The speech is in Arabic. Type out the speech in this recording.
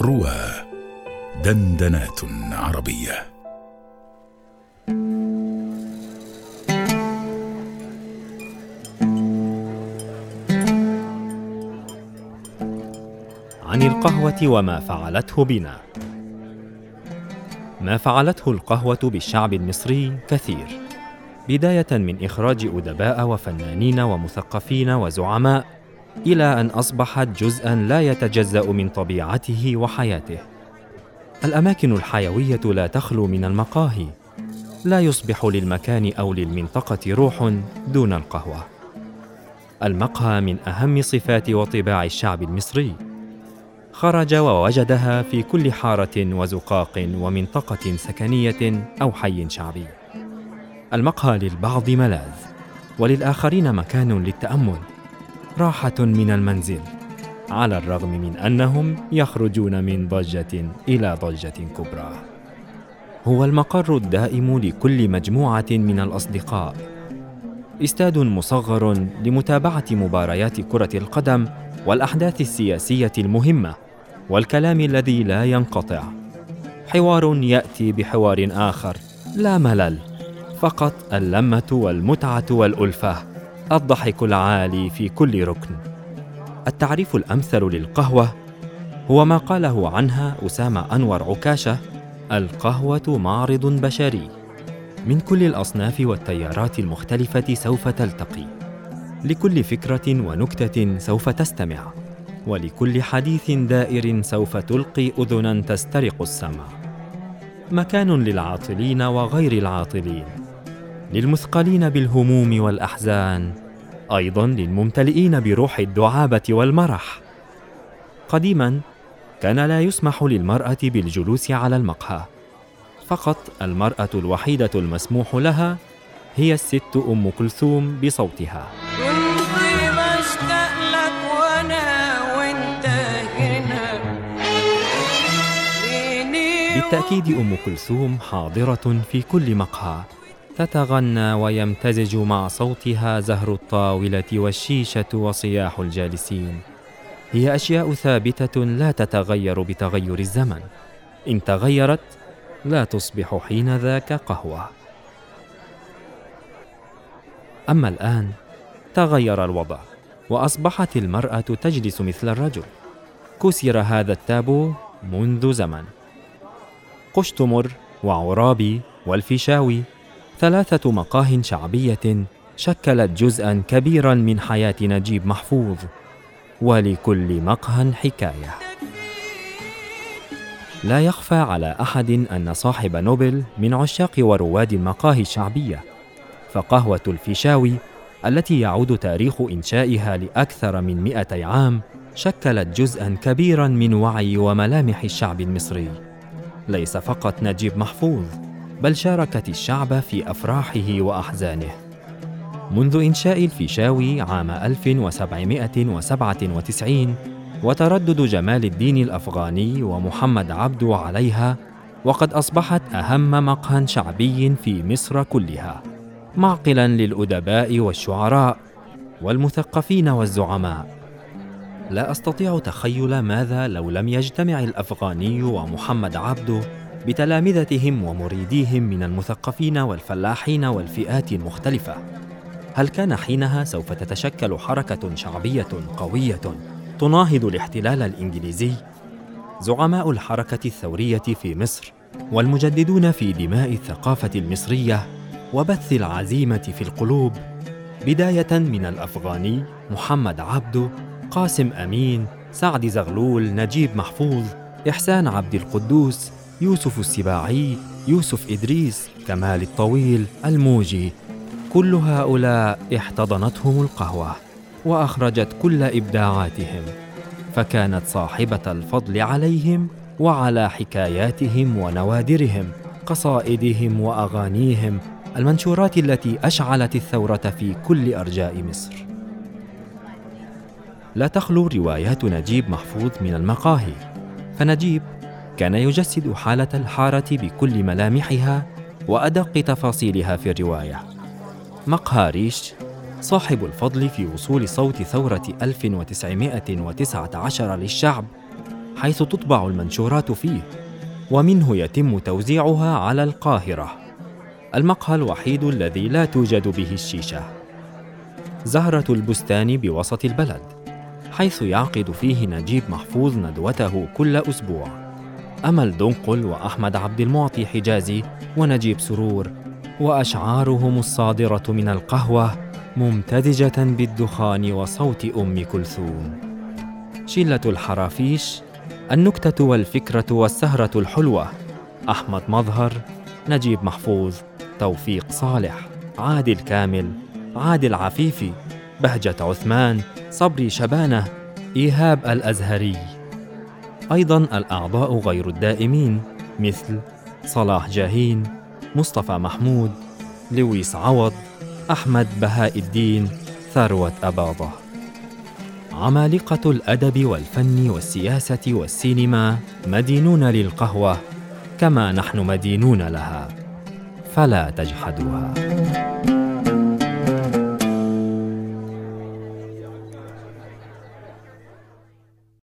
روى دندنات عربية. عن القهوة وما فعلته بنا. ما فعلته القهوة بالشعب المصري كثير. بداية من إخراج أدباء وفنانين ومثقفين وزعماء إلى أن اصبحت جزءا لا يتجزأ من طبيعته وحياته. الأماكن الحيوية لا تخلو من المقاهي. لا يصبح للمكان أو للمنطقة روح دون القهوة. المقهى من أهم صفات وطباع الشعب المصري. خرج ووجدها في كل حارة وزقاق ومنطقة سكنية أو حي شعبي. المقهى للبعض ملاذ وللآخرين مكان للتأمل. راحة من المنزل على الرغم من أنهم يخرجون من ضجة إلى ضجة كبرى. هو المقر الدائم لكل مجموعة من الأصدقاء. استاد مصغر لمتابعة مباريات كرة القدم والأحداث السياسية المهمة والكلام الذي لا ينقطع. حوار يأتي بحوار آخر لا ملل فقط اللمة والمتعة والألفة. الضحك العالي في كل ركن. التعريف الأمثل للقهوة هو ما قاله عنها أسامة أنور عكاشة القهوة معرض بشري من كل الأصناف والتيارات المختلفة سوف تلتقي. لكل فكرة ونكتة سوف تستمع ولكل حديث دائر سوف تلقي أذنا تسترق السمع. مكان للعاطلين وغير العاطلين. للمثقلين بالهموم والأحزان أيضا للممتلئين بروح الدعابة والمرح. قديما كان لا يسمح للمرأة بالجلوس على المقهى فقط المرأة الوحيدة المسموح لها هي الست أم كلثوم بصوتها. بالتأكيد أم كلثوم حاضرة في كل مقهى. تتغنى ويمتزج مع صوتها زهر الطاولة والشيشة وصياح الجالسين. هي أشياء ثابتة لا تتغير بتغير الزمن. إن تغيرت لا تصبح حين ذاك قهوة. أما الآن تغير الوضع وأصبحت المرأة تجلس مثل الرجل. كسر هذا التابو منذ زمن. قشتمر وعرابي والفيشاوي ثلاثة مقاه شعبية شكلت جزءا كبيرا من حياة نجيب محفوظ ولكل مقهى حكاية. لا يخفى على أحد أن صاحب نوبل من عشاق ورواد المقاهي الشعبية فقهوة الفيشاوي التي يعود تاريخ إنشائها لأكثر من مئتي عام شكلت جزءا كبيرا من وعي وملامح الشعب المصري. ليس فقط نجيب محفوظ بل شاركت الشعب في أفراحه وأحزانه. منذ إنشاء الفيشاوي عام 1797 وتردد جمال الدين الأفغاني ومحمد عبدو عليها وقد أصبحت أهم مقهى شعبي في مصر كلها معقلا للأدباء والشعراء والمثقفين والزعماء. لا أستطيع تخيل ماذا لو لم يجتمع الأفغاني ومحمد عبدو بتلامذتهم ومريديهم من المثقفين والفلاحين والفئات المختلفه هل كان حينها سوف تتشكل حركة شعبية قوية تناهض الاحتلال الإنجليزي؟ زعماء الحركة الثورية في مصر والمجددون في دماء الثقافة المصرية وبث العزيمة في القلوب بداية من الأفغاني محمد عبده قاسم أمين سعد زغلول نجيب محفوظ إحسان عبد القدوس يوسف السباعي يوسف إدريس كمال الطويل الموجي. كل هؤلاء احتضنتهم القهوة وأخرجت كل إبداعاتهم فكانت صاحبة الفضل عليهم وعلى حكاياتهم ونوادرهم قصائدهم وأغانيهم المنشورات التي أشعلت الثورة في كل أرجاء مصر. لا تخلو روايات نجيب محفوظ من المقاهي. فنجيب كان يجسد حالة الحارة بكل ملامحها وأدق تفاصيلها في الرواية. مقهى ريش صاحب الفضل في وصول صوت ثورة 1919 للشعب حيث تطبع المنشورات فيه ومنه يتم توزيعها على القاهرة. المقهى الوحيد الذي لا توجد به الشيشة. زهرة البستان بوسط البلد حيث يعقد فيه نجيب محفوظ ندوته كل أسبوع. أمل دنقل وأحمد عبد المعطي حجازي ونجيب سرور وأشعارهم الصادرة من القهوة ممتزجة بالدخان وصوت أم كلثوم. شلة الحرافيش النكتة والفكرة والسهرة الحلوة أحمد مظهر نجيب محفوظ توفيق صالح عادل كامل عادل عفيفي بهجة عثمان صبري شبانة إيهاب الأزهري. أيضا الأعضاء غير الدائمين مثل صلاح جاهين مصطفى محمود لويس عوض أحمد بهاء الدين ثروة أباضة عمالقة الأدب والفن والسياسة والسينما مدينون للقهوة كما نحن مدينون لها فلا تجحدوها.